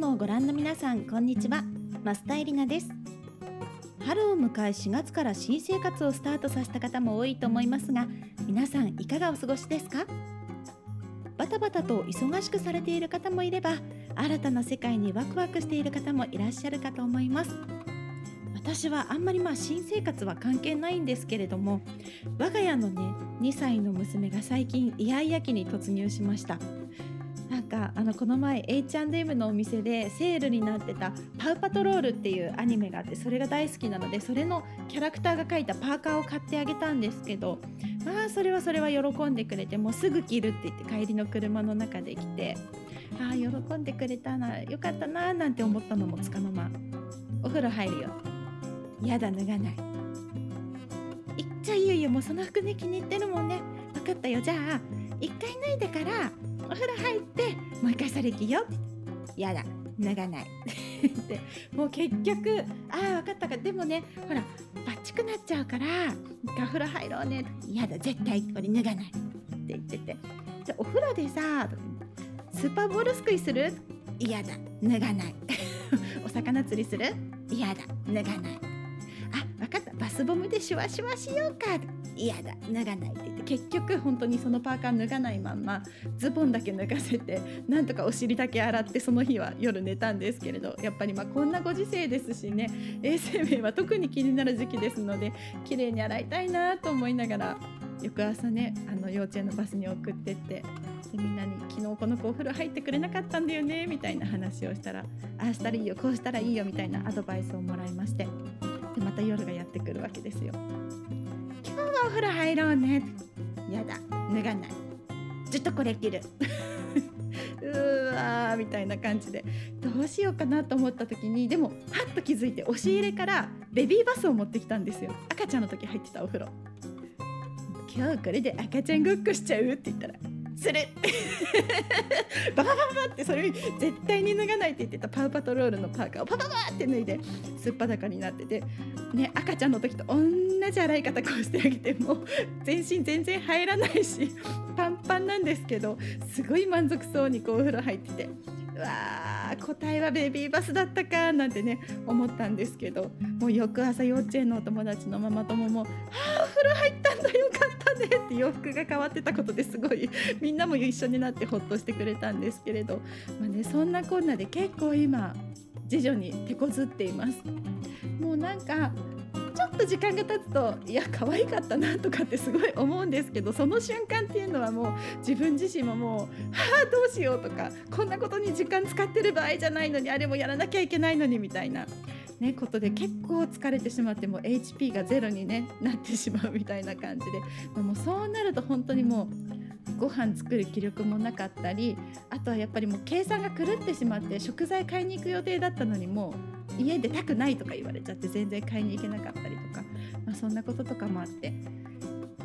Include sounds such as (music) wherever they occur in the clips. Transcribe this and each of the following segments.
もご覧の皆さんこんにちは。増田絵里奈です。春を迎え4月から新生活をスタートさせた方も多いと思いますが皆さんいかがお過ごしですか？バタバタと忙しくされている方もいれば新たな世界にワクワクしている方もいらっしゃるかと思います。私はあんまりまあ新生活は関係ないんですけれども我が家のね2歳の娘が最近イヤイヤ期に突入しました。なんかあのこの前 H&M のお店でセールになってた「パウパトロール」っていうアニメがあってそれが大好きなのでそれのキャラクターが描いたパーカーを買ってあげたんですけどまあそれはそれは喜んでくれてもうすぐ着るって言って帰りの車の中で来てああ喜んでくれたなよかったななんて思ったのもつかの間。お風呂入るよ。やだ脱がない。いっちゃいいよいよもうその服ね気に入ってるもんね。分かったよ。じゃあ一回脱いでからお風呂入ってもう一回それ着よ。ってやだ脱がない。(laughs) でもう結局ああ分かったかでもねほらバッチくなっちゃうからお風呂入ろうね。やだ絶対これ脱がない。って言ってて。じゃお風呂でさスーパーボールすくいする？嫌だ脱がない。(laughs) お魚釣りする？嫌だ脱がない。あ分かった。バスボムでシュワシュワしようか。嫌だ脱がないって結局本当にそのパーカー脱がないまんまズボンだけ脱がせてなんとかお尻だけ洗ってその日は夜寝たんですけれどやっぱりまこんなご時世ですしね衛生面は特に気になる時期ですので綺麗に洗いたいなと思いながら翌朝ねあの幼稚園のバスに送ってってでみんなに「昨日この子お風呂入ってくれなかったんだよね」みたいな話をしたら「ああしたらいいよこうしたらいいよ」みたいなアドバイスをもらいましてでまた夜がやってくるわけですよ。お風呂入ろうね。やだ脱がない。ずっとこれ着る。(laughs) うーわーみたいな感じでどうしようかなと思った時にでもパッと気づいて押し入れからベビーバスを持ってきたんですよ赤ちゃんの時入ってたお風呂今日これで赤ちゃんごっこしちゃう？って言ったらする。(laughs) バババババってそれ絶対に脱がないって言ってたパウパトロールのパーカーをパパパって脱いですっぱだかになってて、ね、赤ちゃんの時と同じ洗い方こうしてあげても全身全然入らないしパンパンなんですけどすごい満足そうにこうお風呂入っててうわー答えはベビーバスだったかなんてね思ったんですけどもう翌朝幼稚園のお友達のママ友も「はあお風呂入ったんだよかったね」って洋服が変わってたことですごいみんなも一緒になってほっとしてくれたんですけれど、まあね、そんなこんなで結構今次女に手こずっています。もうなんかちょっと時間が経つといや可愛かったなとかってすごい思うんですけどその瞬間っていうのはもう自分自身ももう「はあどうしよう」とかこんなことに時間使ってる場合じゃないのにあれもやらなきゃいけないのにみたいな。ね、ことで結構疲れてしまっても HP がゼロに、ね、なってしまうみたいな感じでもそうなると本当にもうご飯作る気力もなかったりあとはやっぱりもう計算が狂ってしまって食材買いに行く予定だったのにもう家出たくないとか言われちゃって全然買いに行けなかったりとか、まあ、そんなこととかもあって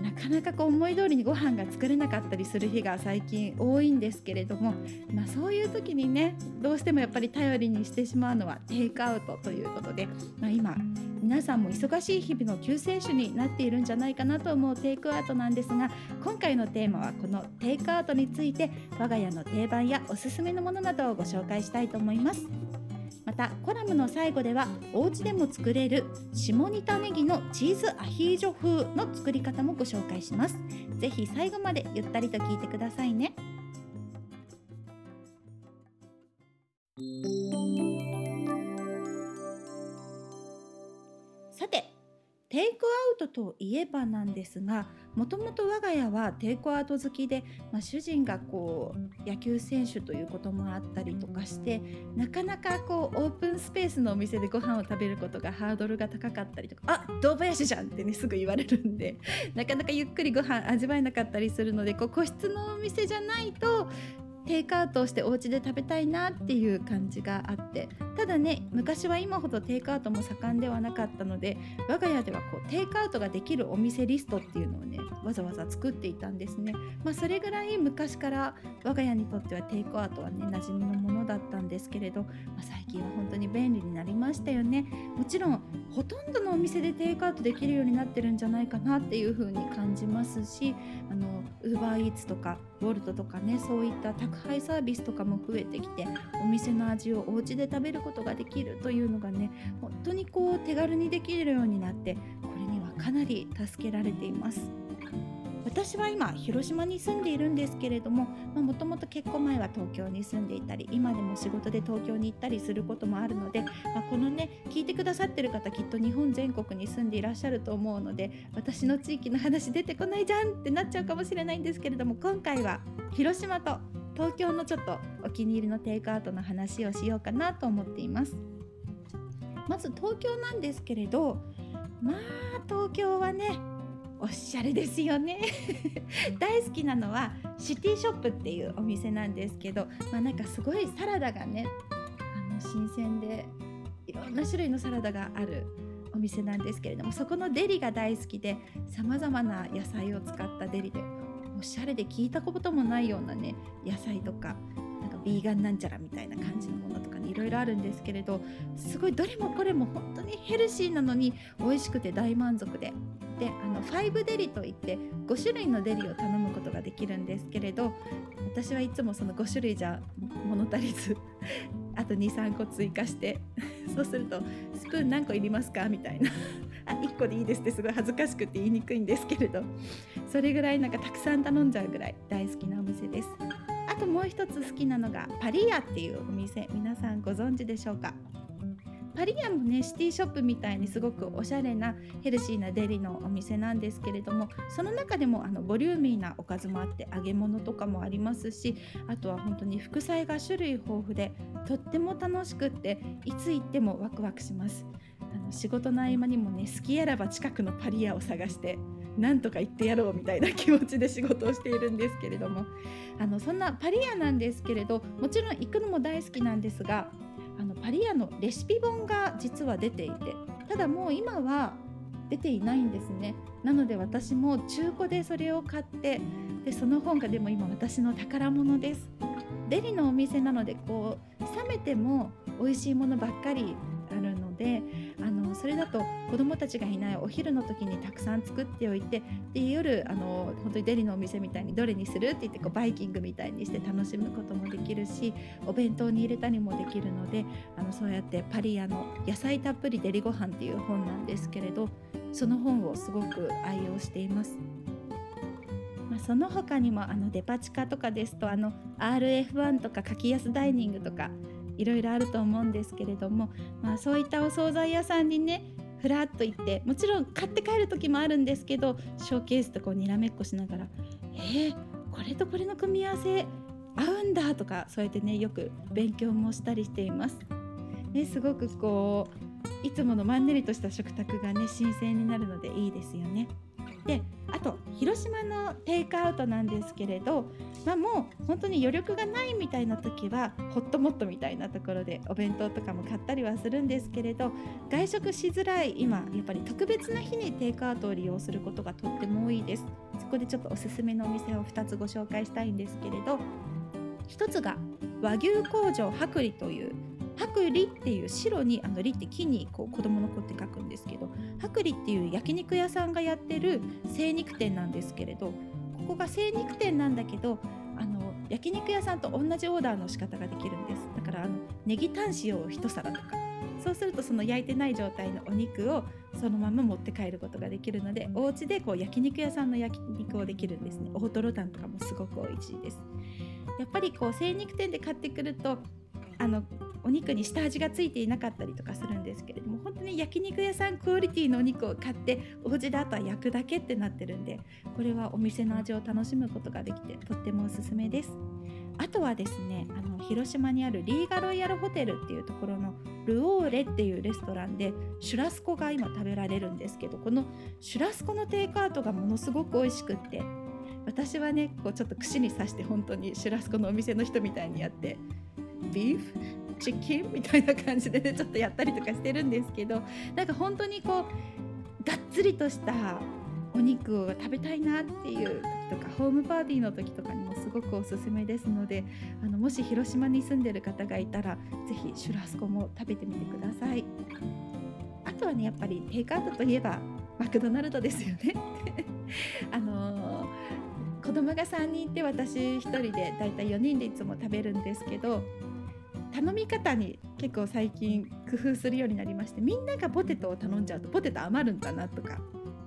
なかなかこう思い通りにご飯が作れなかったりする日が最近多いんですけれども、まあ、そういう時にねどうしてもやっぱり頼りにしてしまうのはテイクアウトということで、まあ、今皆さんも忙しい日々の救世主になっているんじゃないかなと思うテイクアウトなんですが今回のテーマはこのテイクアウトについて我が家の定番やおすすめのものなどをご紹介したいと思います。またコラムの最後ではお家でも作れる下仁田ネギのチーズアヒージョ風の作り方もご紹介します。ぜひ最後までゆったりと聞いてくださいね。さてテイクアウトといえばなんですがもともと我が家はテイクアウト好きで、まあ、主人がこう野球選手ということもあったりとかしてなかなかこうオープンスペースのお店でご飯を食べることがハードルが高かったりとかあ堂林じゃんってねすぐ言われるんで (laughs) なかなかゆっくりご飯味わえなかったりするのでこう個室のお店じゃないとテイクアウトをしてお家で食べたいなっていう感じがあってただね昔は今ほどテイクアウトも盛んではなかったので我が家ではこうテイクアウトができるお店リストっていうのをねわざわざ作っていたんですね、まあ、それぐらい昔から我が家にとってはテイクアウトはね馴染みのものだったんですけれど、まあ、最近は本当に便利になりましたよね。もちろんほとんどのお店でテイクアウトできるようになってるんじゃないかなっていう風に感じますしあのウーバーイーツとかウォルトとかねそういった宅配サービスとかも増えてきてお店の味をお家で食べることができるというのがね本当にこう手軽にできるようになってこれにはかなり助けられています。私は今広島に住んでいるんですけれどももともと結婚前は東京に住んでいたり今でも仕事で東京に行ったりすることもあるので、まあ、このね聞いてくださってる方きっと日本全国に住んでいらっしゃると思うので私の地域の話出てこないじゃんってなっちゃうかもしれないんですけれども今回は広島と東京のちょっとお気に入りのテイクアウトの話をしようかなと思っています。まず東京なんですけれどまあ東京はねおしゃれですよね。(laughs) 大好きなのはシティショップっていうお店なんですけど、まあ、なんかすごいサラダがねあの新鮮でいろんな種類のサラダがあるお店なんですけれどもそこのデリが大好きでさまざまな野菜を使ったデリでおしゃれで聞いたこともないようなね野菜とかなんかビーガンなんちゃらみたいな感じのものとかねいろいろあるんですけれどすごいどれもこれも本当にヘルシーなのに美味しくて大満足でであの5デリといって5種類のデリを頼むことができるんですけれど私はいつもその5種類じゃ物足りず (laughs) あと23個追加して (laughs) そうすると「スプーン何個いりますか?」みたいな (laughs) あ1個でいいですってすごい恥ずかしくて言いにくいんですけれどそれぐらいなんかたくさん頼んじゃうぐらい大好きなお店です。あともう一つ好きなのがパリアっていうお店皆さんご存知でしょうか？パリアもねシティショップみたいにすごくおしゃれなヘルシーなデリのお店なんですけれどもその中でもあのボリューミーなおかずもあって揚げ物とかもありますしあとは本当に副菜が種類豊富でとっても楽しくっていつ行ってもワクワクします。あの仕事の合間にもね好きあらば近くのパリアを探してなんとか行ってやろうみたいな気持ちで仕事をしているんですけれどもあのそんなパリアなんですけれどもちろん行くのも大好きなんですがあのパリアのレシピ本が実は出ていてただもう今は出ていないんですね。なので私も中古でそれを買ってでその本がでも今私の宝物です。デリのお店なのでこう冷めても美味しいものばっかりあるのでそれだと子どもたちがいないお昼の時にたくさん作っておいてで夜あの本当にデリのお店みたいにどれにするって言ってこうバイキングみたいにして楽しむこともできるしお弁当に入れたりもできるのであのそうやってパリアの野菜たっぷりデリご飯っていう本なんですけれどその本をすごく愛用しています。ま、その他にもあのデパ地下とかですとあの RF1 とか柿安ダイニングとかいろいろあると思うんですけれども、まあ、そういったお惣菜屋さんにねふらっと行ってもちろん買って帰る時もあるんですけどショーケースとこうにらめっこしながら「えー、これとこれの組み合わせ合うんだ」とかそうやってねよく勉強もしたりしています。ね、すごくこういつものマンネリとした食卓がね新鮮になるのでいいですよね。でと広島のテイクアウトなんですけれど、まあ、もう本当に余力がないみたいな時はホットモットみたいなところでお弁当とかも買ったりはするんですけれど外食しづらい今やっぱり特別な日にテイクアウトを利用することがとっても多いです。そこでちょっとおすすめのお店を2つご紹介したいんですけれど1つが和牛工場薄利という薄利っていう白にあの利って木にこう子供の子って書くんですけど薄利っていう焼肉屋さんがやってる精肉店なんですけれどここが精肉店なんだけどあの焼肉屋さんと同じオーダーの仕方ができるんです。だからあのネギタン塩を一皿とか。そうするとその焼いてない状態のお肉をそのまま持って帰ることができるのでお家でこう焼肉屋さんの焼肉をできるんですね。大トロタンとかもすごく美味しいです。やっぱりこう精肉店で買ってくるとあのお肉に下味がついていなかったりとかするんですけれども本当に焼肉屋さんクオリティのお肉を買ってお家であとは焼くだけってなってるんでこれはお店の味を楽しむことができてとってもおすすめです。あとはですねあの広島にあるリーガロイヤルホテルっていうところのルオーレっていうレストランでシュラスコが今食べられるんですけどこのシュラスコのテイクアウトがものすごく美味しくって私はねこうちょっと串に刺して本当にシュラスコのお店の人みたいにやってビーフ？チキンみたいな感じでねちょっとやったりとかしてるんですけどなんか本当にこうがっつりとしたお肉を食べたいなっていう時とかホームパーティーの時とかにもすごくおすすめですのであのもし広島に住んでる方がいたら是非シュラスコも食べてみてください。あとはねやっぱりテイクアウトといえばマクドナルドですよね。(laughs) あのー子供が3人いて私1人でだいたい4人でいつも食べるんですけど頼み方に結構最近工夫するようになりましてみんながポテトを頼んじゃうとポテト余るんだなとか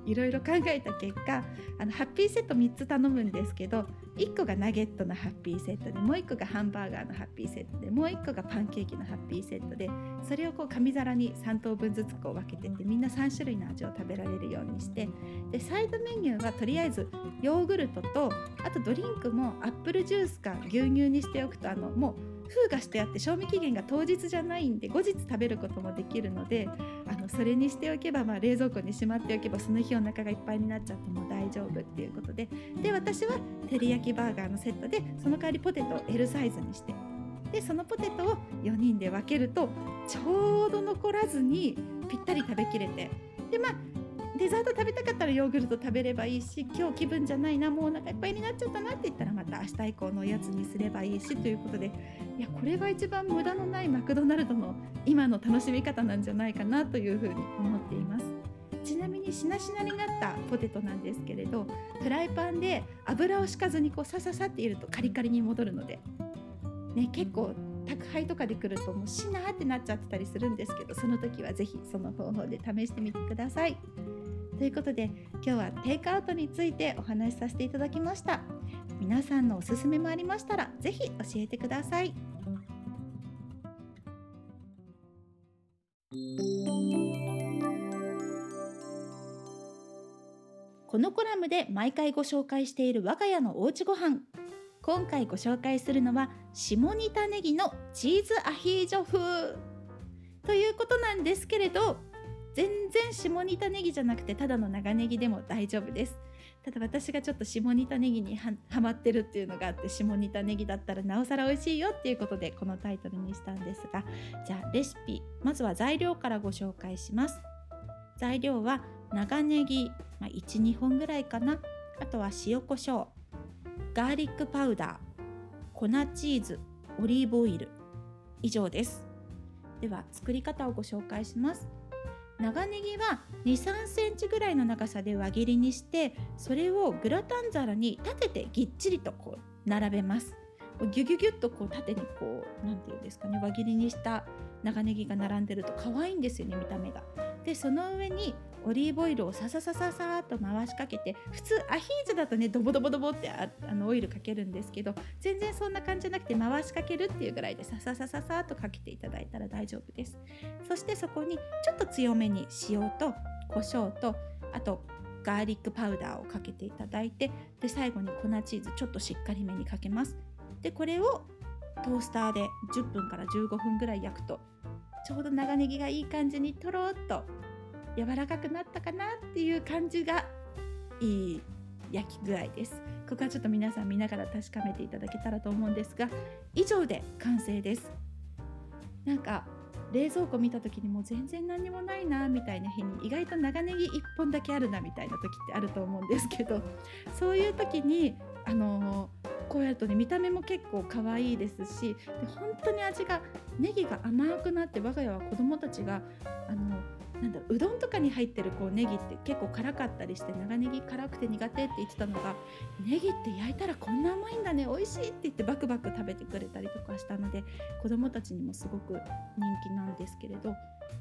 いろいろ考えた結果あのハッピーセット3つ頼むんですけど1個がナゲットのハッピーセットでもう1個がハンバーガーのハッピーセットでもう1個がパンケーキのハッピーセットでそれをこう紙皿に3等分ずつこう分けてってみんな3種類の味を食べられるようにしてでサイドメニューはとりあえずヨーグルトとあとドリンクもアップルジュースか牛乳にしておくとあのもう封がしてあって賞味期限が当日じゃないんで後日食べることもできるのであのそれにしておけば、まあ、冷蔵庫にしまっておけばその日お腹がいっぱいになっちゃっても大丈夫っていうことで。で私は照り焼きバーガーのセットでその代わりポテトを L サイズにしてでそのポテトを4人で分けるとちょうど残らずにぴったり食べきれてでまあデザート食べたかったらヨーグルト食べればいいし今日気分じゃないなもうお腹いっぱいになっちゃったなって言ったらまた明日以降のおやつにすればいいしということでいやこれが一番無駄のないマクドナルドの今の楽しみ方なんじゃないかなというふうに思っていますちなみにしなしなになったポテトなんですけれどフライパンで油を敷かずにこうさささっているとカリカリに戻るので、ね、結構宅配とかで来るともうしなってなっちゃってたりするんですけどその時は是非その方法で試してみてください。ということで今日はテイクアウトについてお話しさせていただきました。皆さんのおすすめもありましたら是非教えてください。このコラムで毎回ご紹介している我が家のおうちご飯。今回ご紹介するのは下仁田ネギのチーズアヒージョ風。ということなんですけれど全然下仁田ネギじゃなくてただの長ネギでも大丈夫ですただ私がちょっと下仁田ネギにはまってるっていうのがあって下仁田ネギだったらなおさら美味しいよっていうことでこのタイトルにしたんですがじゃあレシピまずは材料からご紹介します材料は長ネギ、まあ、12本ぐらいかなあとは塩コショウガーリックパウダー粉チーズオリーブオイル以上ですでは作り方をご紹介します。長ネギは2 3センチぐらいの長さで輪切りにしてそれをグラタン皿に立ててぎっちりとこう並べますギュギュギュッとこう縦にこう何て言うんですかね輪切りにした長ネギが並んでると可愛いんですよね見た目が。でその上にオリーブオイルをさささささっと回しかけて普通アヒージョだとねドボドボドボってあのオイルかけるんですけど全然そんな感じじゃなくて回しかけるっていうぐらいでさささささっとかけていただいたら大丈夫です。そしてそこにちょっと強めに塩と胡椒とあとガーリックパウダーをかけていただいてで最後に粉チーズちょっとしっかりめにかけます。でこれをトースターで10分から15分ぐらい焼くとちょうど長ネギがいい感じにとろっと柔らかくなったかなっていう感じがいい焼き具合です。ここはちょっと皆さん見ながら確かめていただけたらと思うんですが以上で完成です。なんか冷蔵庫見た時にもう全然何もないなみたいな日に意外と長ネギ1本だけあるなみたいな時ってあると思うんですけど (laughs) そういう時にあのー、こうやるとね見た目も結構可愛いですしで本当に味がネギが甘くなって我が家は子供たちがあのなんだうどんとかに入ってるこうネギって結構辛かったりして長ネギ辛くて苦手って言ってたのがネギって焼いたらこんな甘いんだね美味しいって言ってバクバク食べてくれたりとかしたので子どもたちにもすごく人気なんですけれど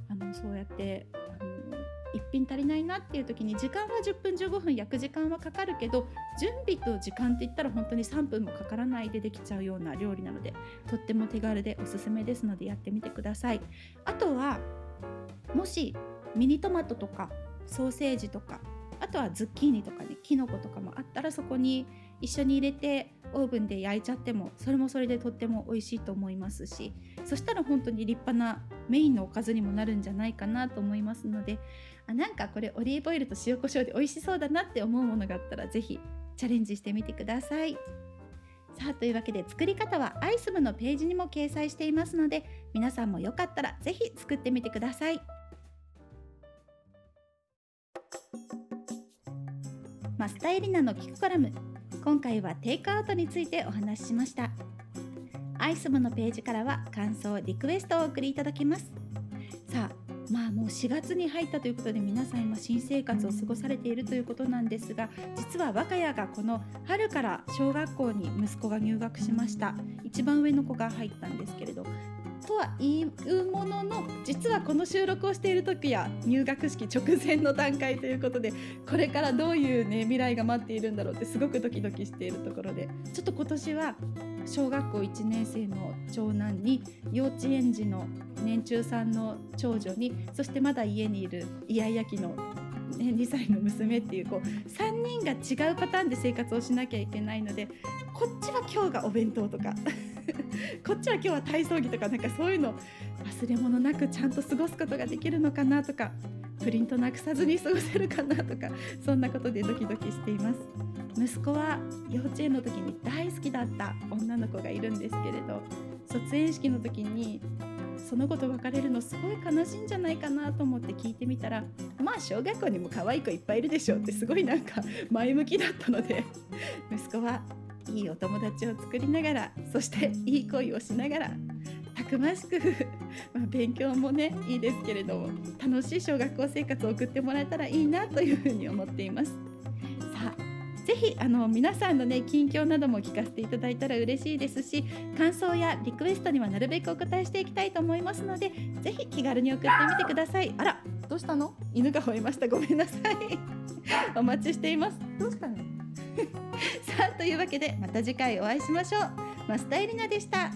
あのそうやってあの一品足りないなっていう時に時間は10分15分焼く時間はかかるけど準備と時間って言ったら本当に3分もかからないでできちゃうような料理なのでとっても手軽でおすすめですのでやってみてください。あとはもしミニトマトとかソーセージとかあとはズッキーニとかねキノコとかもあったらそこに一緒に入れてオーブンで焼いちゃってもそれもそれでとっても美味しいと思いますしそしたら本当に立派なメインのおかずにもなるんじゃないかなと思いますのであなんかこれオリーブオイルと塩コショウで美味しそうだなって思うものがあったら是非チャレンジしてみてください。さあというわけで作り方はアイスムのページにも掲載していますので皆さんもよかったら是非作ってみてください。マスタエリナの聞くコラム。今回はテイクアウトについてお話ししました。アイスムのページからは感想リクエストをお送りいただけます。さあまあもう4月に入ったということで皆さん今新生活を過ごされているということなんですが実は我が家がこの春から小学校に息子が入学しました。一番上の子が入ったんですけれどとは言うものの実はこの収録をしている時や入学式直前の段階ということでこれからどういうね未来が待っているんだろうってすごくドキドキしているところでちょっと今年は小学校1年生の長男に幼稚園児の年中さんの長女にそしてまだ家にいるイヤイヤ期の、ね、2歳の娘っていうこう3人が違うパターンで生活をしなきゃいけないのでこっちは今日がお弁当とか。(laughs) こっちは今日は体操着とかなんかそういうの忘れ物なくちゃんと過ごすことができるのかなとかプリントなくさずに過ごせるかなとかそんなことでドキドキしています。息子は幼稚園の時に大好きだった女の子がいるんですけれど卒園式の時にその子と別れるのすごい悲しいんじゃないかなと思って聞いてみたらまあ小学校にも可愛い子いっぱいいるでしょうってすごいなんか前向きだったので息子はいいお友達を作りながらそしていい恋をしながらたくましく (laughs) ま、勉強もねいいですけれども楽しい小学校生活を送ってもらえたらいいなというふうに思っています。さあぜひあの皆さんのね近況なども聞かせていただいたら嬉しいですし感想やリクエストにはなるべくお答えしていきたいと思いますのでぜひ気軽に送ってみてください。あらどうしたの？犬が吠えました。ごめんなさい。(laughs) お待ちしています。どうしたの？さあというわけでまた次回お会いしましょう。増田エリナでした。